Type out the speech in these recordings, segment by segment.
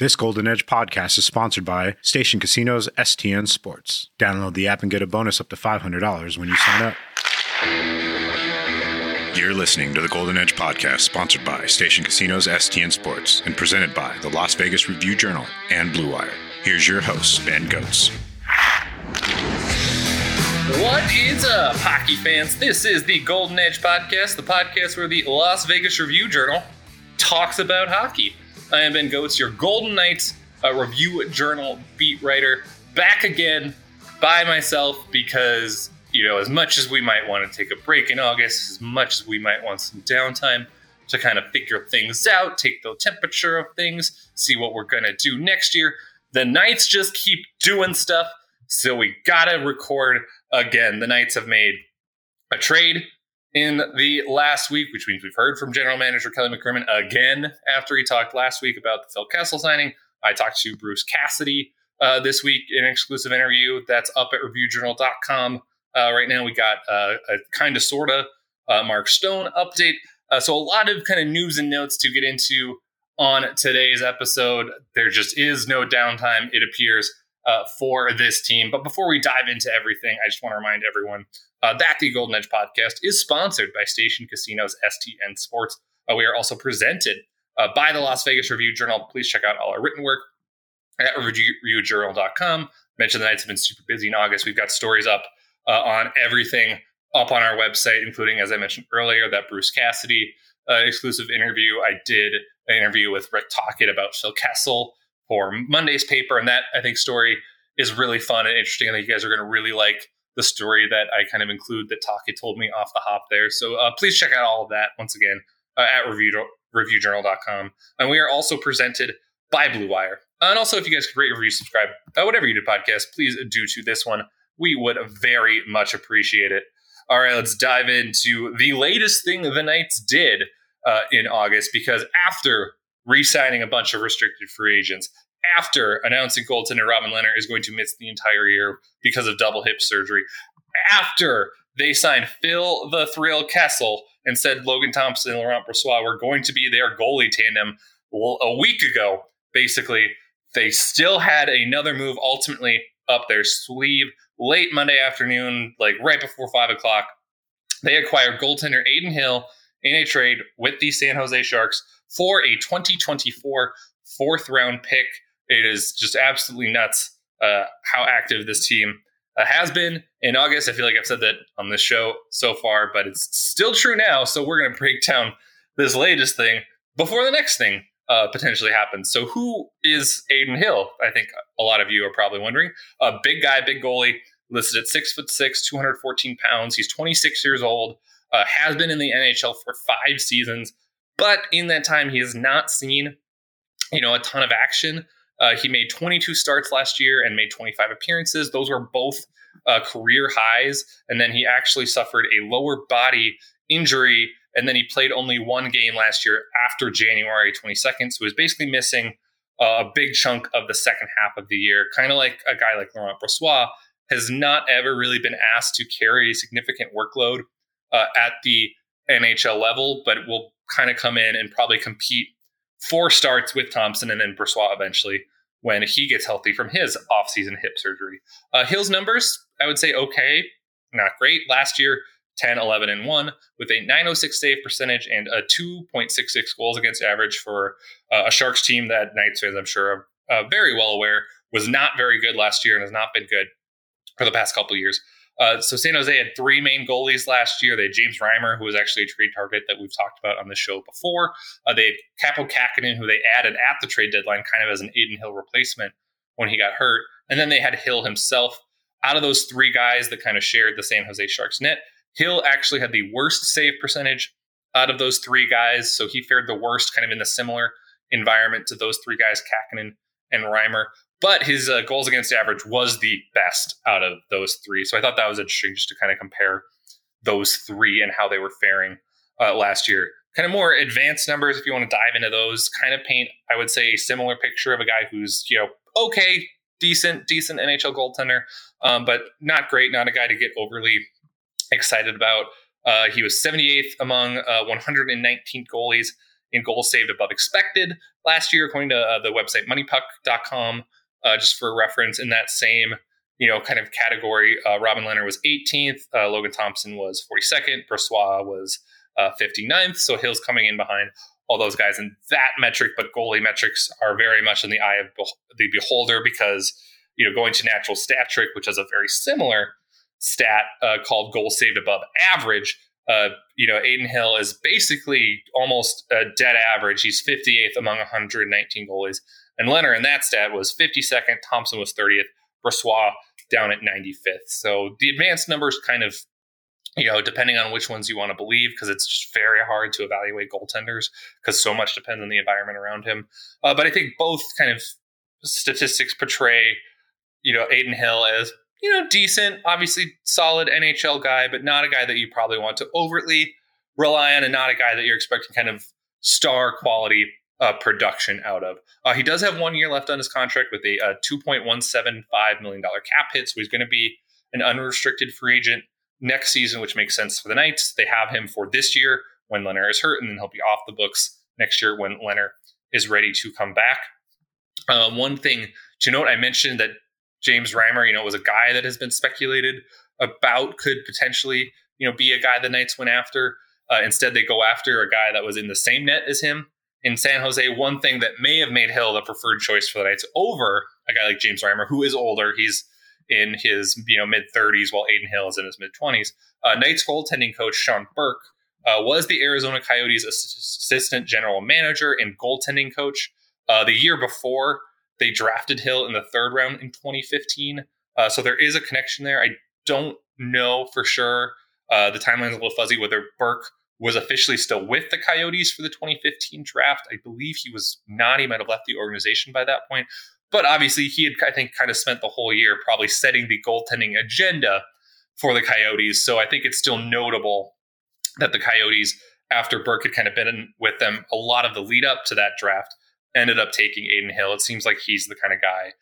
This Golden Edge podcast is sponsored by Station Casinos STN Sports. Download the app and get a bonus up to $500 when you sign up. You're listening to the Golden Edge podcast, sponsored by Station Casinos STN Sports and presented by the Las Vegas Review Journal and Blue Wire. Here's your host, Ben Gotz. What is up, hockey fans? This is the Golden Edge podcast, the podcast where the Las Vegas Review Journal talks about hockey. I am Ben Gotz, your Golden Knights uh, Review Journal beat writer, back again by myself because, you know, as much as we might want to take a break in August, as much as we might want some downtime to kind of figure things out, take the temperature of things, see what we're going to do next year, the Knights just keep doing stuff. So we got to record again. The Knights have made a trade in the last week, which means we've heard from general manager Kelly McCrimmon again after he talked last week about the Phil Kessel signing. I talked to Bruce Cassidy uh, this week in an exclusive interview that's up at reviewjournal.com. Uh, right now, we got uh, a kind of sort of uh, Mark Stone update. Uh, so, a lot of kind of news and notes to get into on today's episode. There just is no downtime, it appears, uh, for this team. But before we dive into everything, I just want to remind everyone uh, that the Golden Edge podcast is sponsored by Station Casinos STN Sports. Uh, we are also presented uh, by the Las Vegas Review Journal. Please check out all our written work at reviewjournal.com. Mentioned the Knights have been super busy in August. We've got stories up uh, on everything up on our website, including, as I mentioned earlier, that Bruce Cassidy uh, exclusive interview. I did an interview with Rick Tocchet about Phil Kessel for Monday's paper, and that I think story is really fun and interesting. I think you guys are going to really like the story that I kind of include that Tocchet told me off the hop there. So uh, please check out all of that once again uh, at review, reviewjournal.com. And we are also presented by Blue Wire. And also, if you guys could rate, review, subscribe, uh, whatever you do podcast, please do to this one. We would very much appreciate it. All right, let's dive into the latest thing the Knights did uh, in August because after re signing a bunch of restricted free agents, after announcing goaltender Robin Lehner is going to miss the entire year because of double hip surgery, after they signed Phil the Thrill Kessel and said Logan Thompson and Laurent Brossoit were going to be their goalie tandem a week ago, basically, they still had another move ultimately up their sleeve late Monday afternoon, like right before five o'clock. They acquired goaltender Adin Hill in a trade with the San Jose Sharks for a 2024 fourth round pick. It is just absolutely nuts uh, how active this team uh, has been in August. I feel like I've said that on this show so far, but it's still true now. So we're going to break down this latest thing before the next thing uh, potentially happens. So who is Adin Hill? I think a lot of you are probably wondering. A big guy, big goalie, listed at six foot six, 214 pounds. He's 26 years old. Uh, has been in the NHL for five seasons, but in that time he has not seen, you know, a ton of action. Uh, he made 22 starts last year and made 25 appearances. Those were both uh, career highs. And then he actually suffered a lower body injury. And then he played only one game last year after January 22nd. So he was basically missing a big chunk of the second half of the year, kind of like a guy like Laurent Brossoit has not ever really been asked to carry a significant workload uh, at the NHL level, but will kind of come in and probably compete for starts with Thompson and then Brossoit eventually when he gets healthy from his offseason hip surgery. Uh, Hill's numbers, I would say okay, not great. Last year, 10, 11, and 1 with a 906 save percentage and a 2.66 goals against average for uh, a Sharks team that Knights fans, I'm sure, are uh, very well aware was not very good last year and has not been good for the past couple years. Uh, so San Jose had three main goalies last year. They had James Reimer, who was actually a trade target that we've talked about on the show before. Uh, they had Kaapo Kähkönen, who they added at the trade deadline, kind of as an Adin Hill replacement when he got hurt. And then they had Hill himself. Out of those three guys that kind of shared the San Jose Sharks net, Hill actually had the worst save percentage out of those three guys. So he fared the worst, kind of in the similar environment to those three guys, Kähkönen and Reimer but his uh, goals against average was the best out of those three. So I thought that was interesting just to kind of compare those three and how they were faring uh, last year. Kind of more advanced numbers, if you want to dive into those, kind of paint, I would say, a similar picture of a guy who's, you know, okay, decent, decent NHL goaltender, um, but not great, not a guy to get overly excited about. Uh, he was 78th among uh, 119 goalies in goals saved above expected last year, according to uh, the website moneypuck.com. Uh, just for reference, in that same you know kind of category, uh, Robin Lehner was 18th, uh, Logan Thompson was 42nd, Brossoit was 59th. Uh, so Hill's coming in behind all those guys in that metric, but goalie metrics are very much in the eye of the beholder because you know going to natural stat trick, which has a very similar stat uh, called goal saved above average. Uh, you know, Adin Hill is basically almost a dead average. He's 58th among 119 goalies. And Lehner in that stat was 52nd. Thompson was 30th. Brossoit down at 95th. So the advanced numbers kind of, you know, depending on which ones you want to believe, because it's just very hard to evaluate goaltenders because so much depends on the environment around him. Uh, but I think both kind of statistics portray, you know, Adin Hill as you know, decent, obviously solid NHL guy, but not a guy that you probably want to overtly rely on and not a guy that you're expecting kind of star quality uh, production out of. Uh, he does have one year left on his contract with a uh, $2.175 million cap hit, so he's going to be an unrestricted free agent next season, which makes sense for the Knights. They have him for this year when Lehner is hurt, and then he'll be off the books next year when Lehner is ready to come back. Uh, one thing to note, I mentioned that James Reimer, you know, was a guy that has been speculated about could potentially, you know, be a guy the Knights went after. Uh, instead, they go after a guy that was in the same net as him in San Jose. One thing that may have made Hill the preferred choice for the Knights over a guy like James Reimer, who is older. He's in his you know mid 30s, while Adin Hill is in his mid 20s. Uh, Knights goaltending coach Sean Burke uh, was the Arizona Coyotes assistant general manager and goaltending coach. Uh, the year before, they drafted Hill in the third round in 2015. Uh, so there is a connection there. I don't know for sure. Uh, the timeline's a little fuzzy whether Burke was officially still with the Coyotes for the 2015 draft. I believe he was not. He might have left the organization by that point. But obviously, he had, I think, kind of spent the whole year probably setting the goaltending agenda for the Coyotes. So I think it's still notable that the Coyotes, after Burke had kind of been with them a lot of the lead up to that draft, ended up taking Adin Hill. It seems like he's the kind of guy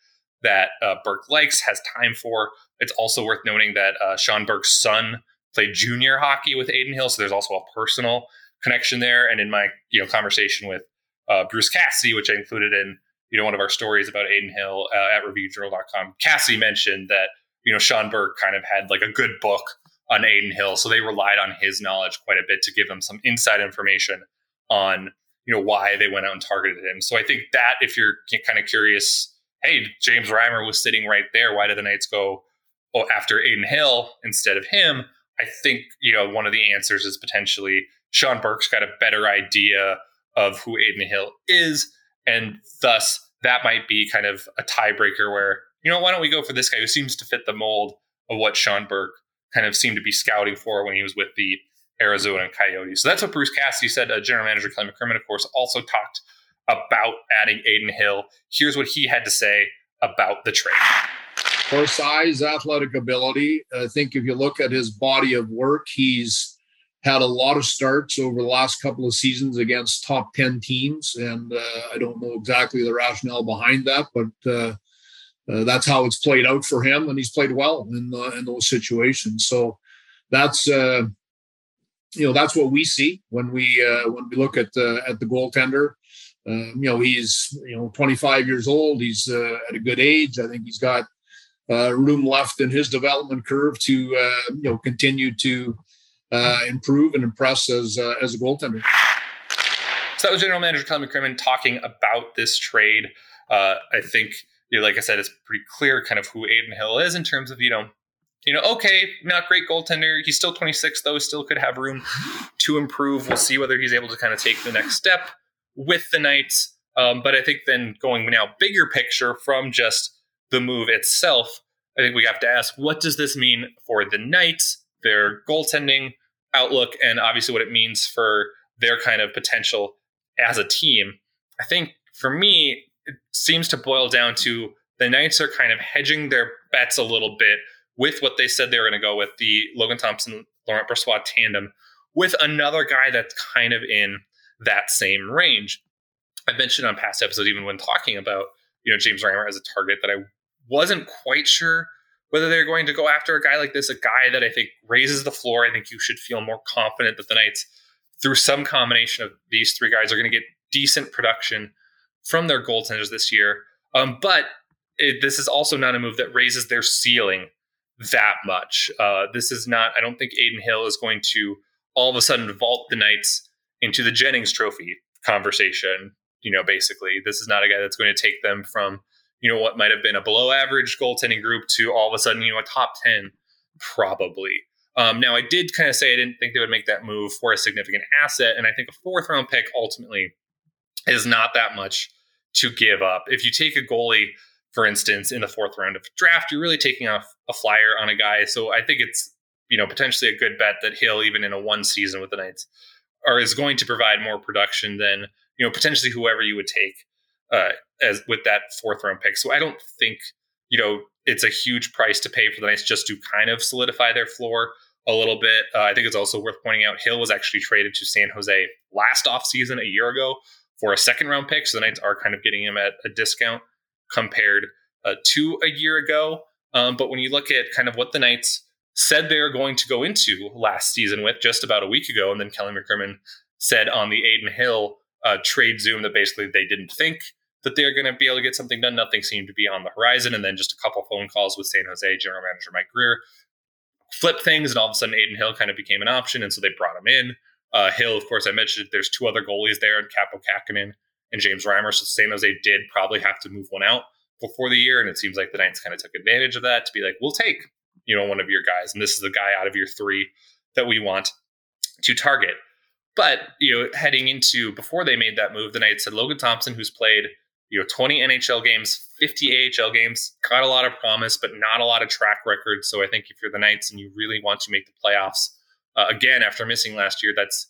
that uh, Burke likes, has time for. It's also worth noting that uh, Sean Burke's son played junior hockey with Adin Hill, so there's also a personal connection there. And in my you know conversation with uh, Bruce Cassidy, which I included in you know one of our stories about Adin Hill uh, at ReviewJournal.com, Cassidy mentioned that you know Sean Burke kind of had like a good book on Adin Hill, so they relied on his knowledge quite a bit to give them some inside information on you know why they went out and targeted him. So I think that if you're kind of curious, hey, James Reimer was sitting right there. Why did the Knights go oh, after Adin Hill instead of him? I think you know one of the answers is potentially Sean Burke's got a better idea of who Adin Hill is, and thus that might be kind of a tiebreaker where you know why don't we go for this guy who seems to fit the mold of what Sean Burke kind of seemed to be scouting for when he was with the Arizona and Coyotes. So that's what Bruce Cassidy said. Uh, General Manager Kelly McCrimmon, of course, also talked about adding Adin Hill. Here's what he had to say about the trade. For size, athletic ability, I think if you look at his body of work, he's had a lot of starts over the last couple of seasons against top 10 teams. And uh, I don't know exactly the rationale behind that, but uh, uh, that's how it's played out for him. And he's played well in, in those situations. So that's uh, you know that's what we see when we uh, when we look at the at the goaltender. Um, you know he's you know 25 years old. He's uh, at a good age. I think he's got uh, room left in his development curve to uh, you know continue to uh, improve and impress as uh, as a goaltender. So that was General Manager Kelly McCrimmon talking about this trade. I think, you know, like I said, it's pretty clear kind of who Adin Hill is in terms of you know you know, okay, not great goaltender. He's still 26, though, still could have room to improve. We'll see whether he's able to kind of take the next step with the Knights. Um, but I think then going now bigger picture from just the move itself, I think we have to ask what does this mean for the Knights, their goaltending outlook, and obviously what it means for their kind of potential as a team. I think for me, it seems to boil down to the Knights are kind of hedging their bets a little bit with what they said they were going to go with the Logan Thompson Laurent Brossoit tandem with another guy that's kind of in that same range. I mentioned on past episodes, even when talking about you know James Reimer as a target, that I wasn't quite sure whether they're going to go after a guy like this, a guy that I think raises the floor. I think you should feel more confident that the Knights through some combination of these three guys are going to get decent production from their goaltenders this year. Um, but it, this is also not a move that raises their ceiling that much. Uh, this is not, I don't think Adin Hill is going to all of a sudden vault the Knights into the Jennings Trophy conversation. You know, basically, this is not a guy that's going to take them from, you know, what might have been a below average goaltending group to all of a sudden, you know, a top 10, probably. Um, now, I did kind of say I didn't think they would make that move for a significant asset. And I think a fourth round pick ultimately is not that much to give up. If you take a goalie, for instance, in the fourth round of draft, you're really taking off a flyer on a guy. So I think it's you know potentially a good bet that Hill, even in a one season with the Knights, or is going to provide more production than you know potentially whoever you would take uh, as with that fourth round pick. So I don't think you know it's a huge price to pay for the Knights just to kind of solidify their floor a little bit. Uh, I think it's also worth pointing out Hill was actually traded to San Jose last offseason a year ago for a second round pick. So the Knights are kind of getting him at a discount compared uh, to a year ago. Um, but when you look at kind of what the Knights said they were going to go into last season with just about a week ago, and then Kelly McCrimmon said on the Adin Hill uh, trade Zoom that basically they didn't think that they're going to be able to get something done. Nothing seemed to be on the horizon. And then just a couple phone calls with San Jose general manager Mike Grier flipped things, and all of a sudden Adin Hill kind of became an option. And so they brought him in. Uh, Hill, of course, I mentioned there's two other goalies there, and Kaapo Kähkönen and James Reimer. So San Jose did probably have to move one out before the year, and it seems like the Knights kind of took advantage of that to be like, we'll take you know one of your guys, and this is the guy out of your three that we want to target. But you know, heading into before they made that move, the Knights had Logan Thompson, who's played you know 20 NHL games, 50 AHL games, got a lot of promise, but not a lot of track record. So I think if you're the Knights and you really want to make the playoffs uh, again after missing last year, that's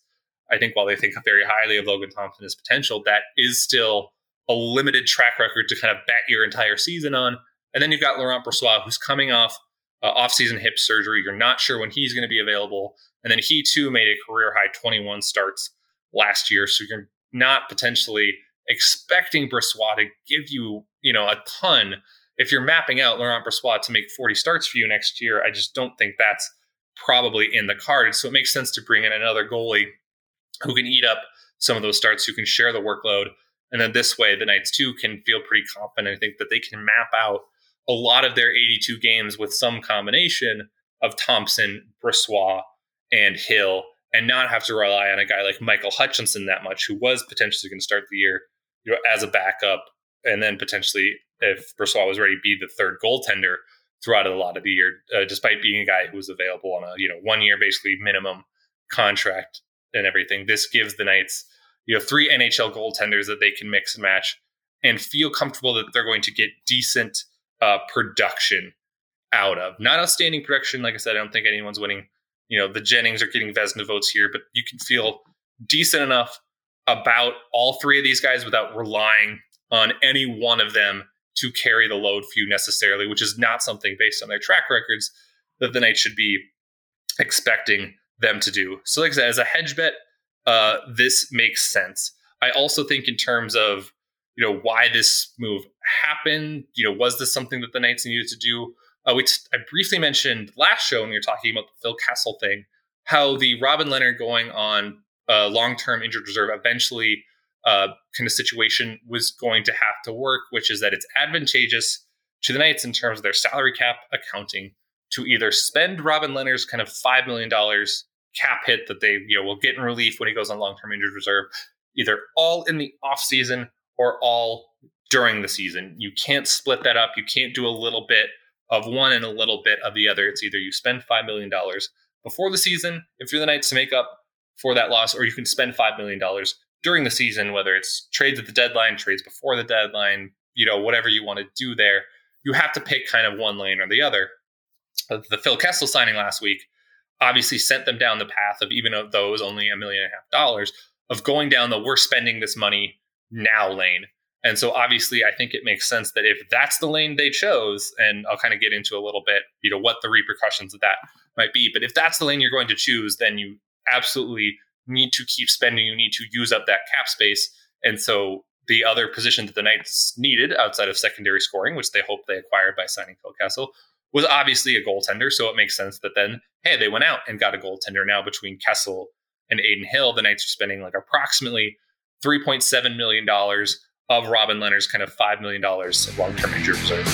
I think while they think very highly of Logan Thompson's potential, that is still a limited track record to kind of bet your entire season on. And then you've got Laurent Brossoit, who's coming off uh, off-season hip surgery. You're not sure when he's going to be available. And then he too made a career high 21 starts last year. So you're not potentially expecting Brossoit to give you, you know, a ton. If you're mapping out Laurent Brossoit to make 40 starts for you next year, I just don't think that's probably in the cards. So it makes sense to bring in another goalie who can eat up some of those starts, who can share the workload. And then this way, the Knights too can feel pretty confident. I think that they can map out a lot of their 82 games with some combination of Thompson, Brossoit, and Hill, and not have to rely on a guy like Michael Hutchinson that much, who was potentially going to start the year you know, as a backup, and then potentially, if Brossoit was ready, be the third goaltender throughout a lot of the year, uh, despite being a guy who was available on a you know one year basically minimum contract and everything. This gives the Knights you know three NHL goaltenders that they can mix and match and feel comfortable that they're going to get decent uh, production out of. Not outstanding production, like I said. I don't think anyone's winning. You know, the Jennings are getting Vezina votes here, but you can feel decent enough about all three of these guys without relying on any one of them to carry the load for you necessarily, which is not something based on their track records that the Knights should be expecting them to do. So, like I said, as a hedge bet, uh, this makes sense. I also think in terms of you know why this move happened. You know, was this something that the Knights needed to do? Uh, which I briefly mentioned last show when we were talking about the Phil Kessel thing, how the Robin Lehner going on uh, long-term injured reserve eventually uh, kind of situation was going to have to work, which is that it's advantageous to the Knights in terms of their salary cap accounting to either spend Robin Lehner's kind of five million dollars cap hit that they you know will get in relief when he goes on long-term injured reserve, either all in the off season or all during the season. You can't split that up. You can't do a little bit of one and a little bit of the other. It's either you spend $5 million before the season if you're the Knights to make up for that loss, or you can spend $5 million during the season, whether it's trades at the deadline, trades before the deadline, you know, whatever you want to do there. You have to pick kind of one lane or the other. Uh, the Phil Kessel signing last week obviously sent them down the path of even though it was only a million and a half dollars of going down the we're spending this money now lane. And so obviously I think it makes sense that if that's the lane they chose, and I'll kind of get into a little bit, you know, what the repercussions of that might be. But if that's the lane you're going to choose, then you absolutely need to keep spending. You need to use up that cap space. And so the other position that the Knights needed outside of secondary scoring, which they hope they acquired by signing Phil Kessel, was obviously a goaltender. So it makes sense that then, hey, they went out and got a goaltender now between Kessel and Adin Hill, the Knights are spending like approximately $3.7 million of Robin Lehner's kind of $5 million long term injury reserve.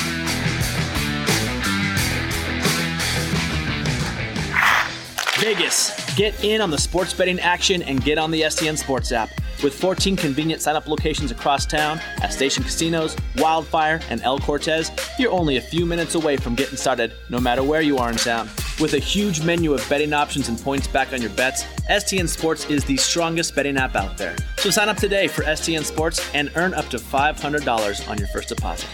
Vegas, get in on the sports betting action and get on the STN Sports app. With 14 convenient sign up locations across town at Station Casinos, Wildfire, and El Cortez, you're only a few minutes away from getting started, no matter where you are in town. With a huge menu of betting options and points back on your bets, STN Sports is the strongest betting app out there. So sign up today for STN Sports and earn up to $500 on your first deposit.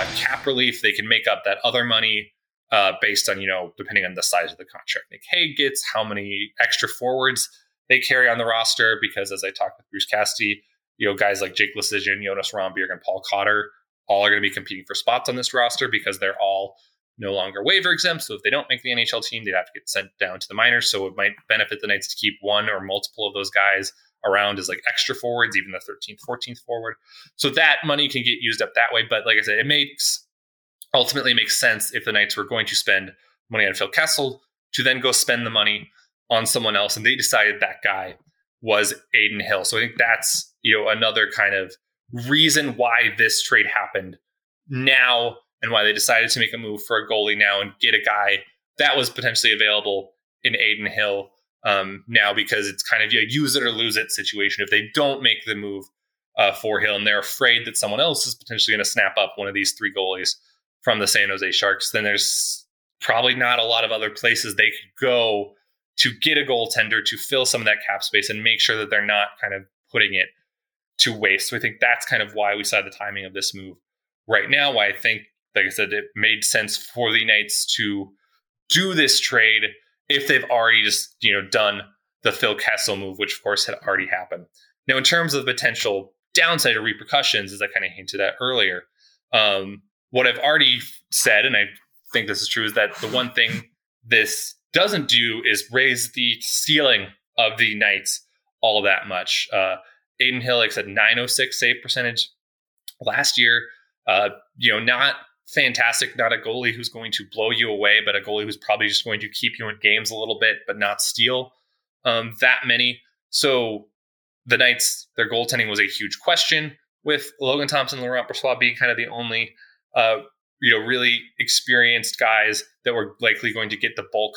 Uh, cap relief, they can make up that other money uh, based on, you know, depending on the size of the contract Nick Hague gets, how many extra forwards they carry on the roster. Because as I talked with Bruce Cassidy, you know, guys like Jake Leschyshyn, Jonas Rondbjerg, and Paul Cotter all are going to be competing for spots on this roster because they're all no longer waiver exempt. So if they don't make the NHL team, they'd have to get sent down to the minors. So it might benefit the Knights to keep one or multiple of those guys around as like extra forwards, even the 13th, 14th forward. So that money can get used up that way. But like I said, it makes ultimately makes sense if the Knights were going to spend money on Phil Kessel to then go spend the money on someone else. And they decided that guy was Adin Hill. So I think that's, you know, another kind of reason why this trade happened now and why they decided to make a move for a goalie now and get a guy that was potentially available in Adin Hill um, now because it's kind of a use it or lose it situation. If they don't make the move uh, for Hill and they're afraid that someone else is potentially going to snap up one of these three goalies from the San Jose Sharks, then there's probably not a lot of other places they could go to get a goaltender to fill some of that cap space and make sure that they're not kind of putting it to waste. So I think that's kind of why we saw the timing of this move right now. Why I think, like I said, it made sense for the Knights to do this trade if they've already just you know done the Phil Kessel move, which of course had already happened. Now, in terms of potential downside or repercussions, as I kind of hinted at earlier, um, what I've already said, and I think this is true, is that the one thing this doesn't do is raise the ceiling of the Knights all that much. Uh, Adin Hill, like said, 906 save percentage last year. Uh, you know, not fantastic, not a goalie who's going to blow you away, but a goalie who's probably just going to keep you in games a little bit, but not steal um, that many. So the Knights, their goaltending was a huge question with Logan Thompson, and Laurent Brossoit being kind of the only, uh, you know, really experienced guys that were likely going to get the bulk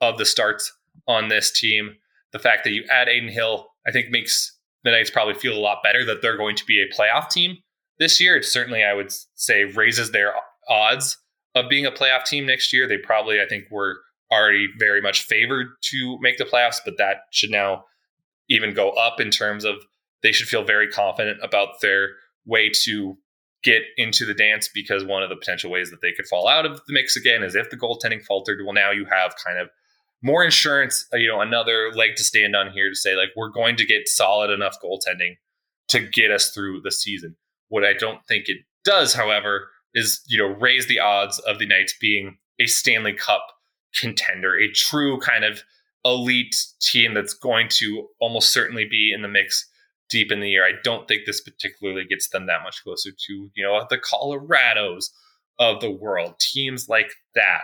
of the starts on this team. The fact that you add Adin Hill, I think makes the Knights probably feel a lot better that they're going to be a playoff team this year. It certainly, I would say, raises their odds of being a playoff team next year. They probably, I think, were already very much favored to make the playoffs, but that should now even go up in terms of they should feel very confident about their way to get into the dance because one of the potential ways that they could fall out of the mix again is if the goaltending faltered. Well, now you have kind of more insurance, uh, you know, another leg to stand on here to say, like, we're going to get solid enough goaltending to get us through the season. What I don't think it does, however, is you know raise the odds of the Knights being a Stanley Cup contender, a true kind of elite team that's going to almost certainly be in the mix deep in the year. I don't think this particularly gets them that much closer to you know the Colorados of the world, teams like that.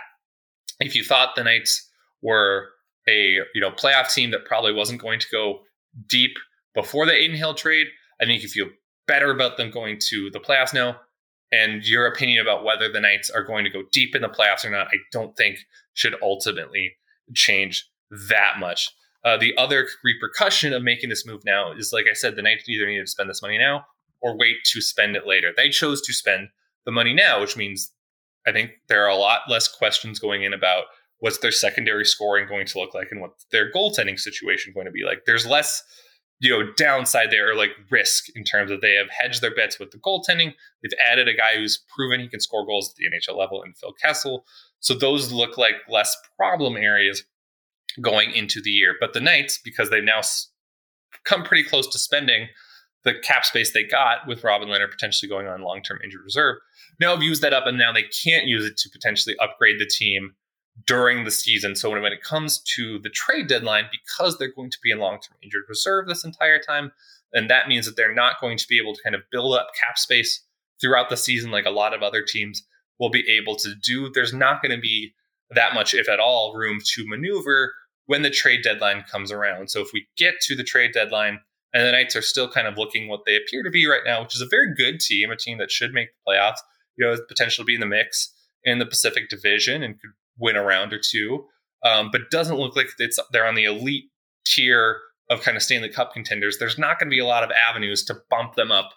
If you thought the Knights were a you know playoff team that probably wasn't going to go deep before the Adin Hill trade, I think you feel better about them going to the playoffs now and your opinion about whether the Knights are going to go deep in the playoffs or not, I don't think should ultimately change that much. Uh, the other repercussion of making this move now is, like I said, the Knights either need to spend this money now or wait to spend it later. They chose to spend the money now, which means I think there are a lot less questions going in about what's their secondary scoring going to look like and what their goaltending situation going to be like. There's less you know downside there or like risk in terms of they have hedged their bets with the goaltending. They've added a guy who's proven he can score goals at the NHL level in Phil Kessel. So those look like less problem areas going into the year. But the Knights, because they've now come pretty close to spending the cap space they got with Robin Lehner potentially going on long term injured reserve, now have used that up and now they can't use it to potentially upgrade the team during the season. So when, when it comes to the trade deadline, because they're going to be in long term injured reserve this entire time, and that means that they're not going to be able to kind of build up cap space throughout the season like a lot of other teams will be able to do. There's not going to be that much, if at all, room to maneuver when the trade deadline comes around. So if we get to the trade deadline and the Knights are still kind of looking what they appear to be right now, which is a very good team, a team that should make the playoffs, you know, potentially be in the mix in the Pacific Division and could win a round or two, um, but doesn't look like it's they're on the elite tier of kind of Stanley Cup contenders. There's not going to be a lot of avenues to bump them up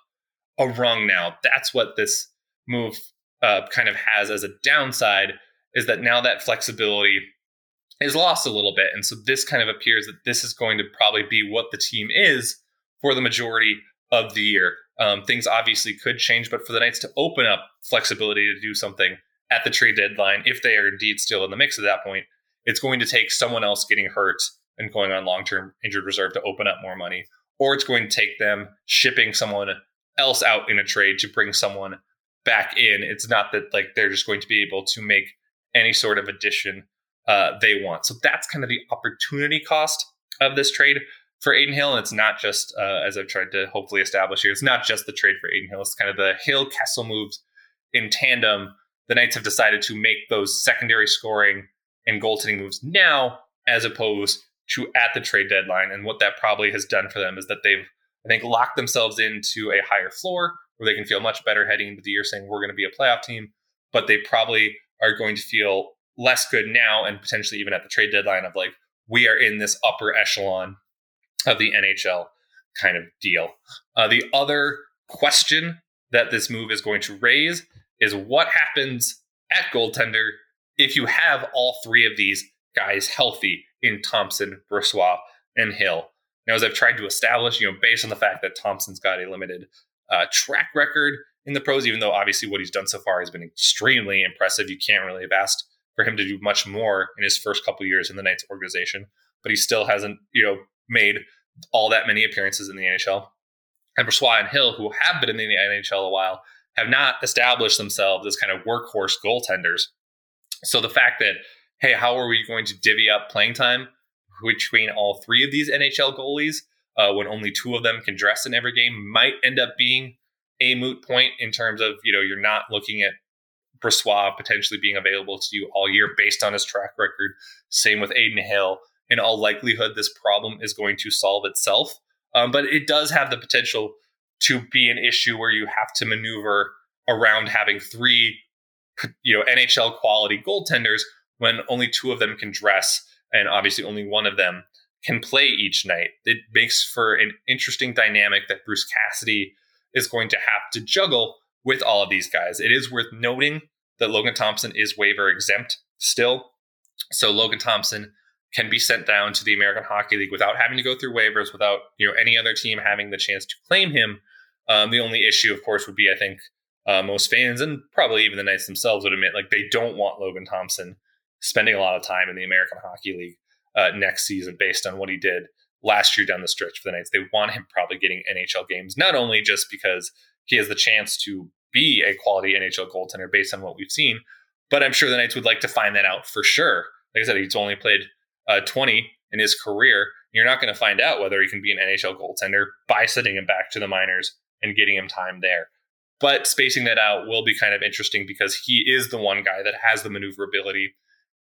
a rung now. That's what this move uh, kind of has as a downside is that now that flexibility is lost a little bit. And so this kind of appears that this is going to probably be what the team is for the majority of the year. Um, things obviously could change, but for the Knights to open up flexibility to do something at the trade deadline, if they are indeed still in the mix at that point, it's going to take someone else getting hurt and going on long term injured reserve to open up more money, or it's going to take them shipping someone else out in a trade to bring someone back in. It's not that like they're just going to be able to make any sort of addition uh, they want. So that's kind of the opportunity cost of this trade for Adin Hill. And it's not just, uh, as I've tried to hopefully establish here, it's not just the trade for Adin Hill. It's kind of the Hill Kessel moves in tandem. The Knights have decided to make those secondary scoring and goaltending moves now, as opposed to at the trade deadline. And what that probably has done for them is that they've, I think, locked themselves into a higher floor where they can feel much better heading into the year saying, we're going to be a playoff team. But they probably are going to feel less good now and potentially even at the trade deadline of like, we are in this upper echelon of the NHL kind of deal. Uh, the other question that this move is going to raise is what happens at goaltender if you have all three of these guys healthy in Thompson, Brossoit, and Hill. Now, as I've tried to establish, you know, based on the fact that Thompson's got a limited uh, track record in the pros, even though obviously what he's done so far has been extremely impressive. You can't really have asked for him to do much more in his first couple years in the Knights organization, but he still hasn't, you know, made all that many appearances in the NHL. And Brossoit and Hill, who have been in the NHL a while, have not established themselves as kind of workhorse goaltenders. So the fact that, hey, how are we going to divvy up playing time between all three of these NHL goalies uh, when only two of them can dress in every game might end up being a moot point in terms of, you know, you're not looking at Brossoit potentially being available to you all year based on his track record. Same with Adin Hill. In all likelihood, this problem is going to solve itself. Um, but it does have the potential to be an issue where you have to maneuver around having three, you know, NHL quality goaltenders when only two of them can dress, and obviously only one of them can play each night. It makes for an interesting dynamic that Bruce Cassidy is going to have to juggle with all of these guys. It is worth noting that Logan Thompson is waiver exempt still. So Logan Thompson can be sent down to the American Hockey League without having to go through waivers, without you know any other team having the chance to claim him. Um, the only issue, of course, would be I think uh, most fans and probably even the Knights themselves would admit like they don't want Logan Thompson spending a lot of time in the American Hockey League uh, next season based on what he did last year down the stretch for the Knights. They want him probably getting NHL games, not only just because he has the chance to be a quality NHL goaltender based on what we've seen, but I'm sure the Knights would like to find that out for sure. Like I said, he's only played uh, 20 in his career. You're not going to find out whether he can be an NHL goaltender by sending him back to the minors and getting him time there. But spacing that out will be kind of interesting because he is the one guy that has the maneuverability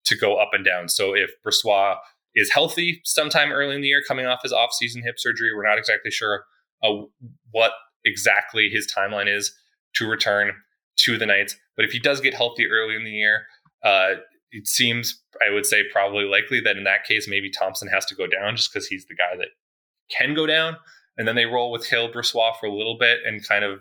to go up and down. So if Brossoit is healthy sometime early in the year, coming off his offseason hip surgery, we're not exactly sure uh, what exactly his timeline is to return to the Knights. But if he does get healthy early in the year, uh, it seems I would say probably likely that in that case maybe Thompson has to go down just because he's the guy that can go down, and then they roll with Hill Brossoit for a little bit and kind of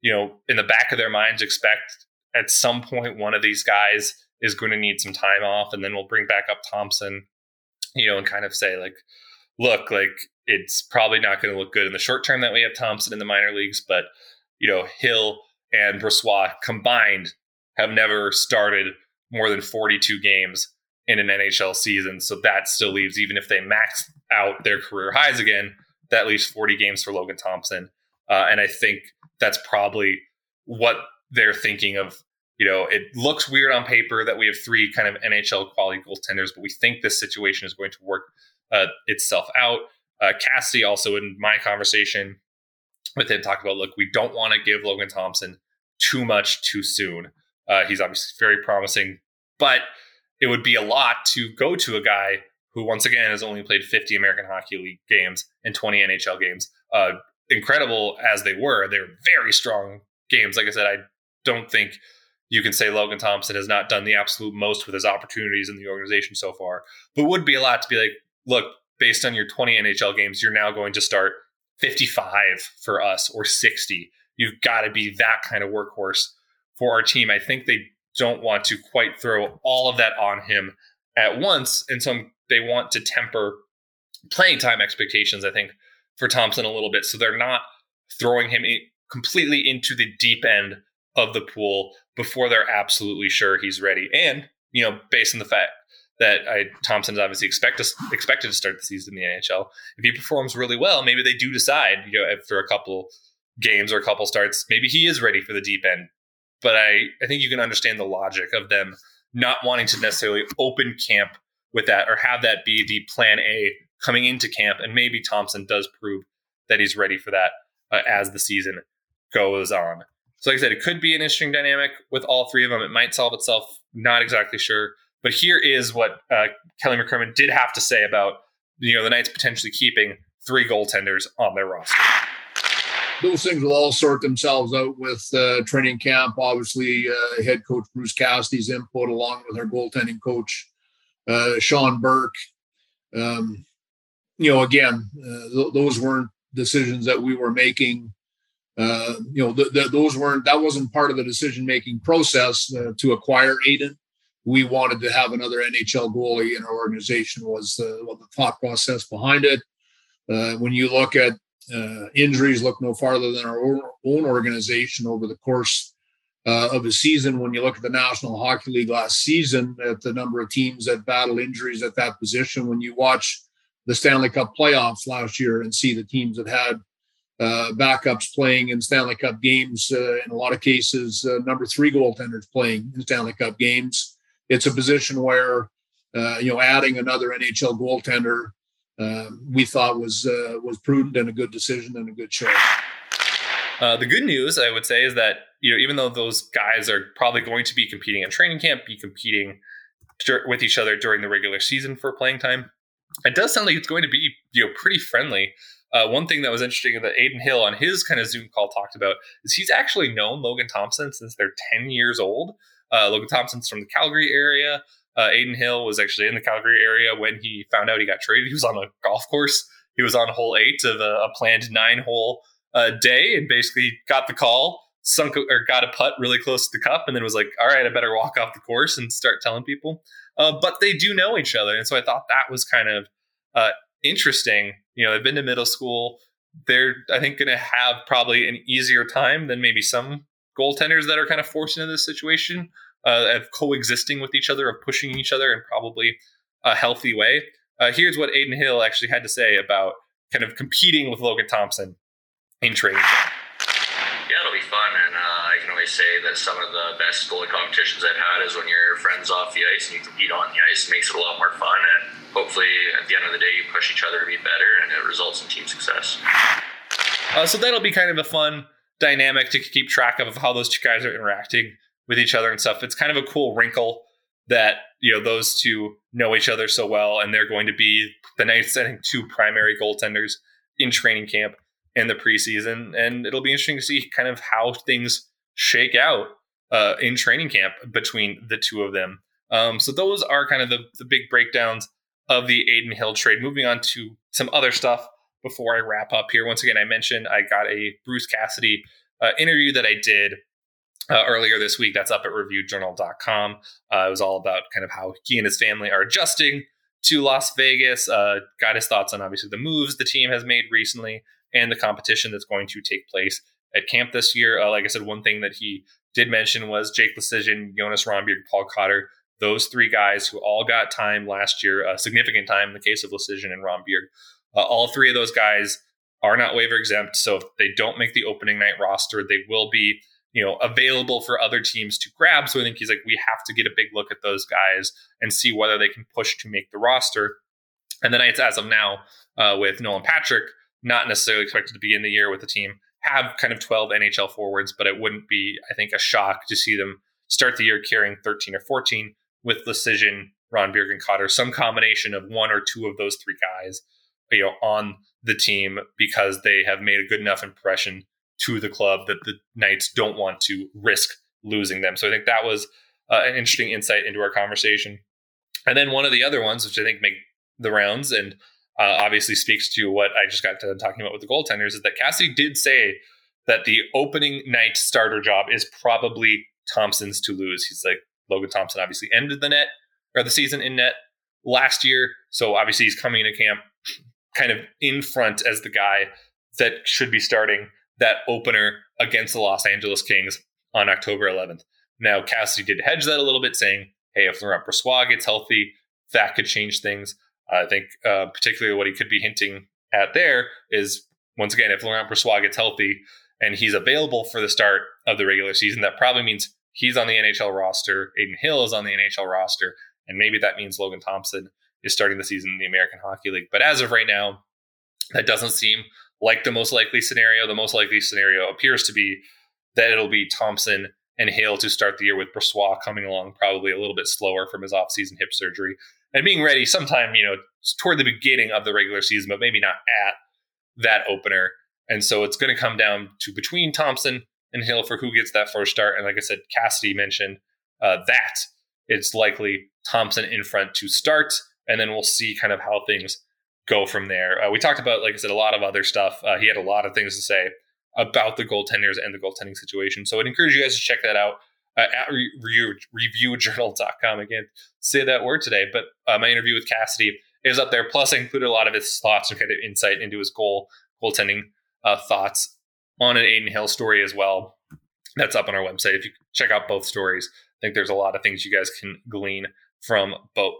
you know in the back of their minds expect at some point one of these guys is going to need some time off, and then we'll bring back up Thompson, you know, and kind of say like, look, like it's probably not going to look good in the short term that we have Thompson in the minor leagues, but you know Hill and Brossoit combined have never started more than 42 games in an NHL season. So that still leaves, even if they max out their career highs again, that leaves 40 games for Logan Thompson. Uh, and I think that's probably what they're thinking of. You know, it looks weird on paper that we have three kind of NHL quality goaltenders, but we think this situation is going to work uh, itself out. Uh, Cassidy also in my conversation with him talked about look, we don't want to give Logan Thompson too much too soon. Uh, he's obviously very promising, but it would be a lot to go to a guy who, once again, has only played 50 American Hockey League games and 20 NHL games. Uh, incredible as they were, they were very strong games. Like I said, I don't think you can say Logan Thompson has not done the absolute most with his opportunities in the organization so far, but would be a lot to be like, look, based on your 20 NHL games, you're now going to start 55 for us or 60. You've got to be that kind of workhorse for our team. I think they don't want to quite throw all of that on him at once. And so they want to temper playing time expectations, I think, for Thompson a little bit. So they're not throwing him in completely into the deep end of the pool before they're absolutely sure he's ready. And, you know, based on the fact that I, Thompson's obviously expect to, expected to start the season in the NHL, if he performs really well, maybe they do decide, you know, after a couple games or a couple starts, maybe he is ready for the deep end. But I, I think you can understand the logic of them not wanting to necessarily open camp with that or have that be the plan A coming into camp. And maybe Thompson does prove that he's ready for that uh, as the season goes on. So, like I said, it could be an interesting dynamic with all three of them. It might solve itself. Not exactly sure. But here is what uh, Kelly McCrimmon did have to say about you know the Knights potentially keeping three goaltenders on their roster. Those things will all sort themselves out with uh, training camp. Obviously, uh, head coach Bruce Cassidy's input, along with our goaltending coach uh, Sean Burke. Um, you know, again, uh, th- those weren't decisions that we were making uh, you know, th- th- those weren't that wasn't part of the decision making process uh, to acquire Adin. We wanted to have another NHL goalie in our organization. Was uh, what the thought process behind it. Uh, when you look at uh, injuries, look no farther than our own, organization over the course uh, of a season. When you look at the National Hockey League last season, at the number of teams that battle injuries at that position, when you watch the Stanley Cup playoffs last year and see the teams that had uh, backups playing in Stanley Cup games. Uh, in a lot of cases, uh, number three goaltenders playing in Stanley Cup games. It's a position where uh, you know adding another NHL goaltender um, we thought was uh, was prudent and a good decision and a good choice. the good news, I would say, is that you know even though those guys are probably going to be competing in training camp, be competing with each other during the regular season for playing time, it does sound like it's going to be you know pretty friendly uh, one thing that was interesting that Adin Hill on his kind of Zoom call talked about is he's actually known Logan Thompson since they're 10 years old. Uh, Logan Thompson's from the Calgary area. Uh, Adin Hill was actually in the Calgary area when he found out he got traded. He was on a golf course. He was on hole eight of a, a planned nine hole uh, day and basically got the call, sunk or got a putt really close to the cup, and then was like, all right, I better walk off the course and start telling people. Uh, but they do know each other. And so I thought that was kind of uh, interesting you know, they've been to middle school. They're, I think, going to have probably an easier time than maybe some goaltenders that are kind of forced into this situation uh, of coexisting with each other, of pushing each other in probably a healthy way. Uh, here's what Adin Hill actually had to say about kind of competing with Logan Thompson in training. Yeah, it'll be fun, and uh, I can say that some of the best goalie competitions I've had is when your friends off the ice and you compete on the ice. It makes it a lot more fun, and hopefully at the end of the day you push each other to be better and it results in team success. Uh, so that'll be kind of a fun dynamic to keep track of how those two guys are interacting with each other and stuff. It's kind of a cool wrinkle that you know those two know each other so well, and they're going to be the Knights. I think two primary goaltenders in training camp in the preseason, and it'll be interesting to see kind of how things shake out uh, in training camp between the two of them. Um, so those are kind of the, the big breakdowns of the Adin Hill trade. Moving on to some other stuff before I wrap up here. Once again, I mentioned I got a Bruce Cassidy uh, interview that I did uh, earlier this week. That's up at reviewjournal.com. Uh, it was all about kind of how he and his family are adjusting to Las Vegas. Uh, got his thoughts on obviously the moves the team has made recently and the competition that's going to take place at camp this year. Uh, like I said, one thing that he did mention was Jake Leschyshyn, Jonas Rondbjerg, Paul Cotter those three guys who all got time last year, a significant time in the case of Leschyshyn and Rondbjerg, uh, all three of those guys are not waiver exempt. So if they don't make the opening night roster, they will be, you know, available for other teams to grab. So I think he's like, we have to get a big look at those guys and see whether they can push to make the roster. And the Knights, as of now, uh, with Nolan Patrick, not necessarily expected to begin the year with the team, have kind of 12 NHL forwards, but it wouldn't be, I think, a shock to see them start the year carrying 13 or 14 with Leschyshyn, Ron Bjergenthaler, some combination of one or two of those three guys, you know, on the team because they have made a good enough impression to the club that the Knights don't want to risk losing them. So I think that was uh, an interesting insight into our conversation. And then one of the other ones, which I think make the rounds and uh, obviously speaks to what I just got to talking about with the goaltenders, is that Cassidy did say that the opening night starter job is probably Thompson's to lose. He's like Logan Thompson obviously ended the net or the season in net last year, so obviously he's coming into camp kind of in front as the guy that should be starting that opener against the Los Angeles Kings on October 11th. Now, Cassidy did hedge that a little bit, saying, hey, if Laurent Brossoit gets healthy, that could change things. I think uh, particularly what he could be hinting at there is, once again, if Laurent Brossoit gets healthy and he's available for the start of the regular season, that probably means he's on the NHL roster. Adin Hill is on the NHL roster. And maybe that means Logan Thompson is starting the season in the American Hockey League. But as of right now, that doesn't seem like the most likely scenario. The most likely scenario appears to be that it'll be Thompson and Hill to start the year with Brossoit coming along probably a little bit slower from his offseason hip surgery and being ready sometime, you know, toward the beginning of the regular season, but maybe not at that opener. And so it's going to come down to between Thompson and Hill for who gets that first start. And like I said, Cassidy mentioned uh, that it's likely Thompson in front to start, and then we'll see kind of how things go from there. Uh, we talked about, like I said, a lot of other stuff. Uh, he had a lot of things to say about the goaltenders and the goaltending situation. So I'd encourage you guys to check that out uh, at re- reviewjournal.com. Again, say that word today, but uh, my interview with Cassidy is up there. Plus, I included a lot of his thoughts and kind of insight into his goal goaltending uh, thoughts on an Adin Hill story as well. That's up on our website. If you check out both stories, I think there's a lot of things you guys can glean from both.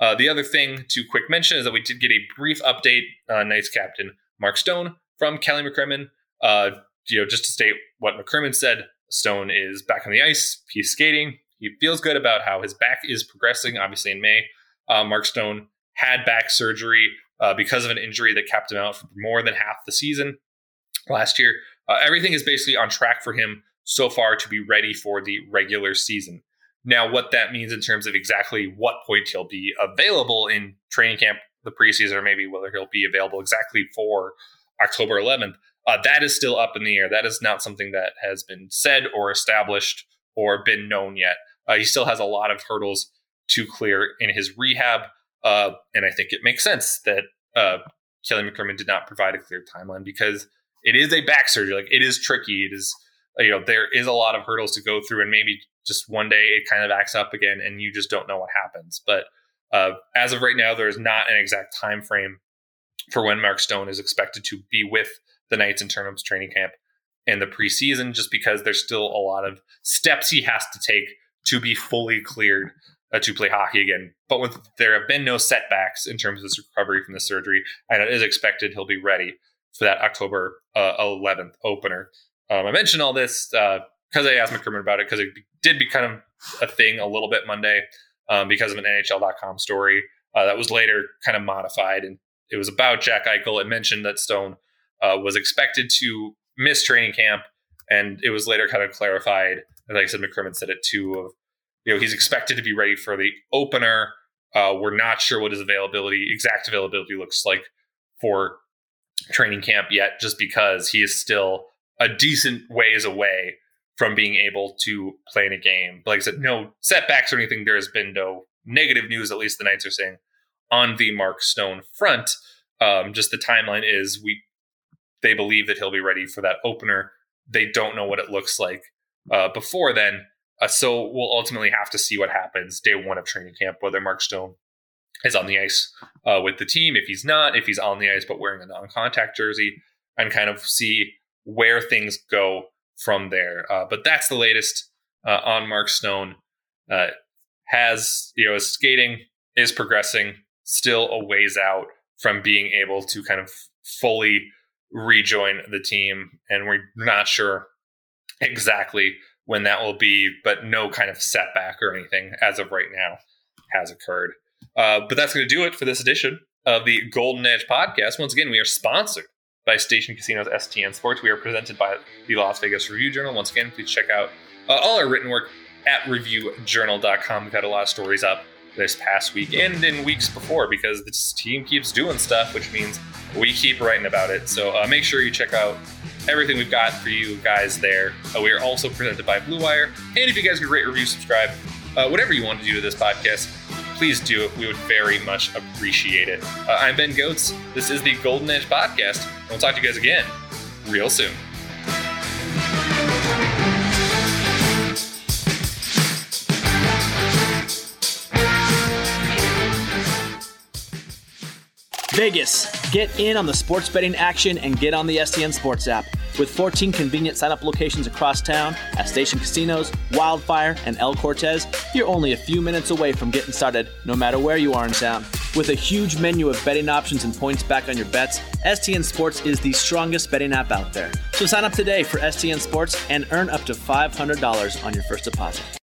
Uh, the other thing to quick mention is that we did get a brief update on Knights captain Mark Stone from Kelly McCrimmon. Uh, you know, just to state what McCrimmon said, Stone is back on the ice. He's skating. He feels good about how his back is progressing. Obviously, in May, uh, Mark Stone had back surgery uh, because of an injury that kept him out for more than half the season last year. Uh, everything is basically on track for him so far to be ready for the regular season. Now, what that means in terms of exactly what point he'll be available in training camp, the preseason, or maybe whether he'll be available exactly for October 11th, uh, that is still up in the air. That is not something that has been said or established or been known yet. Uh, he still has a lot of hurdles to clear in his rehab. Uh, and I think it makes sense that uh, Kelly McCrimmon did not provide a clear timeline because it is a back surgery. Like it is tricky. It is, you know, there is a lot of hurdles to go through, and maybe just one day it kind of acts up again, and you just don't know what happens. But uh, as of right now, there is not an exact time frame for when Mark Stone is expected to be with the Knights in of training camp and the preseason, just because there's still a lot of steps he has to take to be fully cleared uh, to play hockey again. But with, there have been no setbacks in terms of his recovery from the surgery, and it is expected he'll be ready for that October uh, 11th opener. Um, I mentioned all this because uh, I asked McCrimmon about it because it did become a thing a little bit Monday um, because of an NHL.com story uh, that was later kind of modified, and it was about Jack Eichel. It mentioned that Stone uh, was expected to miss training camp, and it was later kind of clarified. And like I said, McCrimmon said it too. Of you know, he's expected to be ready for the opener. Uh, we're not sure what his availability, exact availability, looks like for training camp yet, just because he is still a decent ways away from being able to play in a game. Like I said, no setbacks or anything. There has been no negative news, at least the Knights are saying, on the Mark Stone front. Um, just the timeline is we they believe that he'll be ready for that opener. They don't know what it looks like uh, before then. Uh, so we'll ultimately have to see what happens day one of training camp, whether Mark Stone is on the ice uh, with the team. If he's not, if he's on the ice but wearing a non contact jersey, and kind of see where things go from there. Uh, but that's the latest uh, on Mark Stone. Uh, has, you know, his skating is progressing, still a ways out from being able to kind of fully rejoin the team. And we're not sure exactly when that will be, but no kind of setback or anything as of right now has occurred. Uh, but that's going to do it for this edition of the Golden Edge podcast. Once again, we are sponsored by Station Casinos STN Sports. We are presented by the Las Vegas Review Journal. Once again, please check out uh, all our written work at reviewjournal.com. We've had a lot of stories up this past week and in weeks before because this team keeps doing stuff, which means we keep writing about it. So uh, make sure you check out everything we've got for you guys there. Uh, we are also presented by Blue Wire. And if you guys could rate, review, subscribe, uh, whatever you want to do to this podcast, please do. It. We would very much appreciate it. Uh, I'm Ben Gotz. This is the Golden Edge Podcast. And we'll talk to you guys again real soon. Vegas, get in on the sports betting action and get on the STN Sports app. With 14 convenient sign up locations across town at Station Casinos, Wildfire, and El Cortez, you're only a few minutes away from getting started, no matter where you are in town. With a huge menu of betting options and points back on your bets, STN Sports is the strongest betting app out there. So sign up today for STN Sports and earn up to $500 on your first deposit.